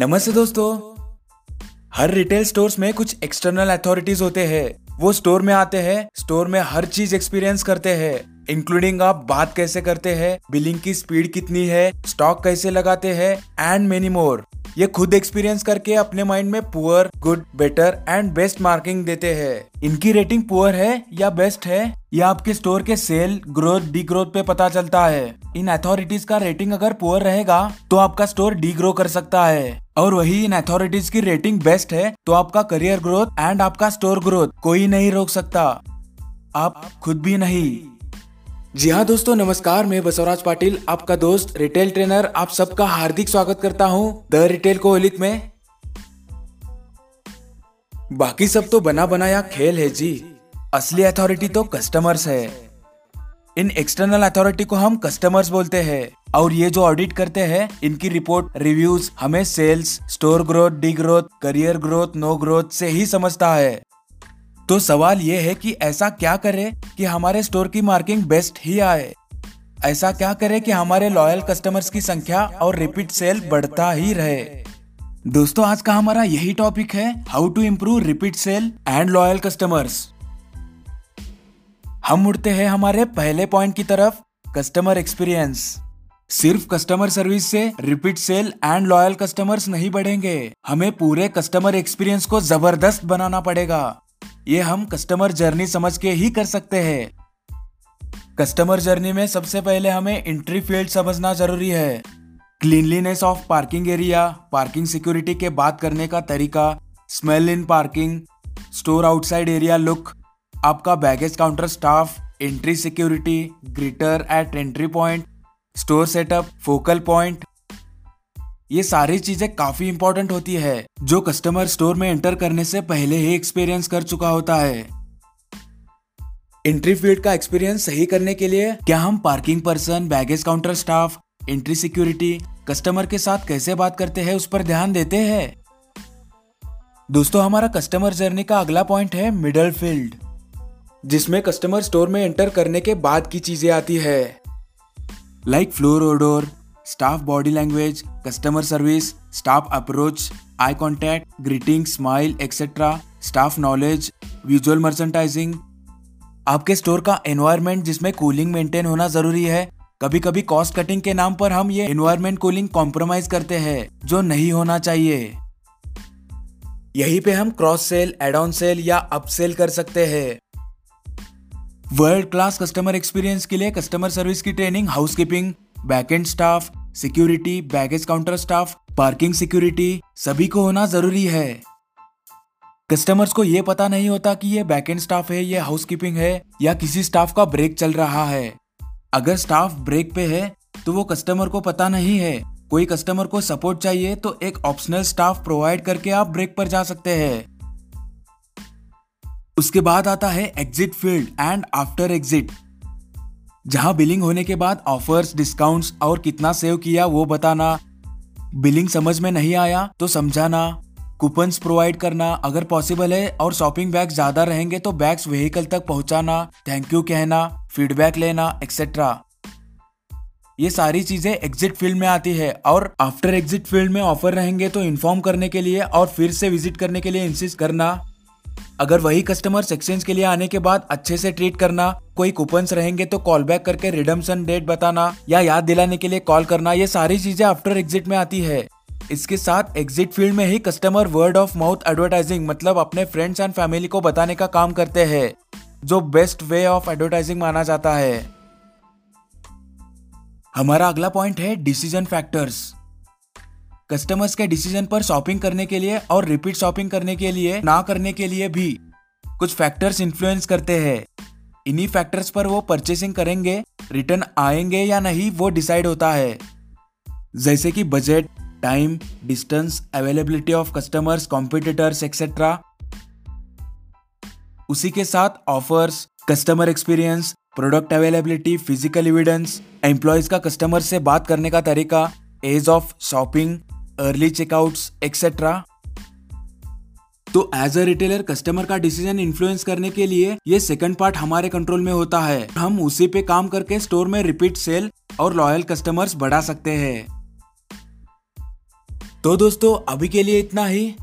नमस्ते दोस्तों। हर retail stores में कुछ एक्सटर्नल अथॉरिटीज होते हैं। वो स्टोर में आते हैं स्टोर में हर चीज़ एक्सपीरियंस करते हैं। इंक्लूडिंग आप बात कैसे करते हैं बिलिंग की स्पीड कितनी है स्टॉक कैसे लगाते हैं एंड मेनी मोर ये खुद एक्सपीरियंस करके अपने माइंड में poor good better and best marking देते हैं। इनकी रेटिंग पुअर है या बेस्ट है यह आपके स्टोर के सेल ग्रोथ डी ग्रोथ पे पता चलता है। इन अथॉरिटीज का रेटिंग अगर पुअर रहेगा तो आपका स्टोर डी ग्रो कर सकता है। और वही इन अथॉरिटीज की रेटिंग बेस्ट है तो आपका करियर ग्रोथ एंड आपका स्टोर ग्रोथ कोई नहीं रोक सकता। आप खुद भी नहीं। जी हाँ दोस्तों, नमस्कार। मैं बसवराज पाटिल, आपका दोस्त रिटेल ट्रेनर आप सबका हार्दिक स्वागत करता हूँ द रिटेल कोहलिक में। बाकी सब तो बना बनाया खेल है जी। असली अथॉरिटी तो कस्टमर्स है। इन एक्सटर्नल अथॉरिटी को हम कस्टमर्स बोलते हैं। और ये जो ऑडिट करते हैं, इनकी रिपोर्ट रिव्यूज़ हमें sales store growth degrowth career growth no growth से ही समझता है। तो सवाल ये है कि ऐसा क्या करें कि हमारे स्टोर की मार्किंग बेस्ट ही आए? ऐसा क्या करें कि हमारे लॉयल कस्टमर्स की संख्या और रिपीट सेल बढ़ता ही रहे? दोस्तों, आज का हमारा यही टॉपिक है how to improve repeat sale and loyal customers हम उड़ते हैं हमारे पहले पॉइंट की तरफ़ कस्टमर एक्सपीरियंस सिर्फ़ कस्टमर सर्विस से repeat sale and loyal customers नहीं बढ़ेंगे। हमें पूरे कस्टमर एक्सपीरियंस को ज़बरदस्त बनाना पड़ेगा। ये हम कस्टमर जर्नी समझ के ही कर सकते हैं। कस्टमर जर्नी में सबसे पहले हमें एंट्री फ़ील्ड समझना ज़रूरी है। Cleanliness of parking area parking security के बात करने का तरीका smell in parking store outside area look आपका baggage counter staff entry security greeter at entry point store setup focal point ये सारी चीज़ें काफ़ी इंपॉर्टेंट होती है, जो कस्टमर स्टोर में एंटर करने से पहले ही एक्सपीरियंस कर चुका होता है। एंट्री फ़ील्ड का एक्सपीरियंस सही करने के लिए क्या हम parking person baggage counter staff entry security customer के साथ कैसे बात करते हैं उस पर ध्यान देते हैं? दोस्तों, हमारा कस्टमर जर्नी का अगला पॉइंट है मिडल फ़ील्ड जिसमें कस्टमर स्टोर में एंटर करने के बाद की चीज़ें आती है। Like floor odour staff body language customer service staff approach eye contact greeting smile etcetera staff knowledge visual merchandising आपके स्टोर का एनवायरमेंट जिसमें कूलिंग मेंटेन होना ज़रूरी है कभी कभी कॉस्ट कटिंग के नाम पर हम ये एनवायरमेंट कूलिंग कॉम्प्रोमाइज करते हैं, जो नहीं होना चाहिए। यहीं पे हम cross sale add on sale या अप सेल कर सकते हैं। वर्ल्ड क्लास कस्टमर एक्सपीरियंस के लिए कस्टमर सर्विस की training housekeeping backend staff security baggage counter staff parking security सभी को होना ज़रूरी है। कस्टमर्स को ये पता नहीं होता कि ये बैकएंड स्टाफ है, ये हाउसकीपिंग है, या किसी स्टाफ का ब्रेक चल रहा है। अगर स्टाफ ब्रेक पे है तो वो कस्टमर को पता नहीं है। कोई कस्टमर को सपोर्ट चाहिए तो एक ऑप्शनल स्टाफ प्रोवाइड करके आप ब्रेक पर जा सकते हैं। उसके बाद आता है exit field and after exit जहाँ बिलिंग होने के बाद ऑफर्स डिस्काउंट्स और कितना सेव किया वो बताना। बिलिंग समझ में नहीं आया तो समझाना। कूपन्स प्रोवाइड करना, अगर पॉसिबल है और शॉपिंग बैग ज़्यादा रहेंगे तो बैग्स व्हीकल तक पहुंचाना। थैंक यू कहना फीडबैक लेना एक्सेट्रा ये सारी चीज़ें एग्जिट फ़ील्ड में आती है और आफ्टर एग्जिट फ़ील्ड में ऑफ़र रहेंगे तो इन्फॉर्म करने के लिए और फिर से विज़िट करने के लिए इंसिस्ट करना। अगर वही कस्टमर एक्सचेंज के लिए आने के बाद अच्छे से ट्रीट करना, कोई कूपन्स रहेंगे तो कॉल बैक करके रिडम्सन डेट बताना या याद दिलाने के लिए कॉल करना, ये सारी चीज़ें आफ्टर एग्जिट में आती है। इसके साथ एग्जिट फ़ील्ड में ही customer word of mouth advertising मतलब अपने फ्रेंड्स एंड फैमिली को बताने का काम करते हैं, जो बेस्ट वे ऑफ़ एडवर्टाइजिंग माना जाता है। हमारा अगला पॉइंट है डिसीज़न फैक्टर्स कस्टमर्स के डिसीज़न पर शॉपिंग करने के लिए और रिपीट शॉपिंग करने के लिए, ना करने के लिए भी कुछ फैक्टर्स इन्फ्लुएंस करते हैं। इन्हीं फैक्टर्स पर वो परचेसिंग करेंगे रिटर्न आएँगे या नहीं, वो डिसाइड होता है। जैसे कि budget time distance availability of customers competitors etcetera उसी के साथ offers customer experience product availability physical evidence employees का कस्टमर से बात करने का तरीका age of shopping early checkouts etcetera तो एज अ रिटेलर कस्टमर का डिसीज़न इन्फ्लुएंस करने के लिए ये सेकंड पार्ट हमारे कंट्रोल में होता है। हम उसी पे काम करके स्टोर में रिपीट सेल और लॉयल कस्टमर्स बढ़ा सकते हैं। तो दोस्तों, अभी के लिए इतना ही।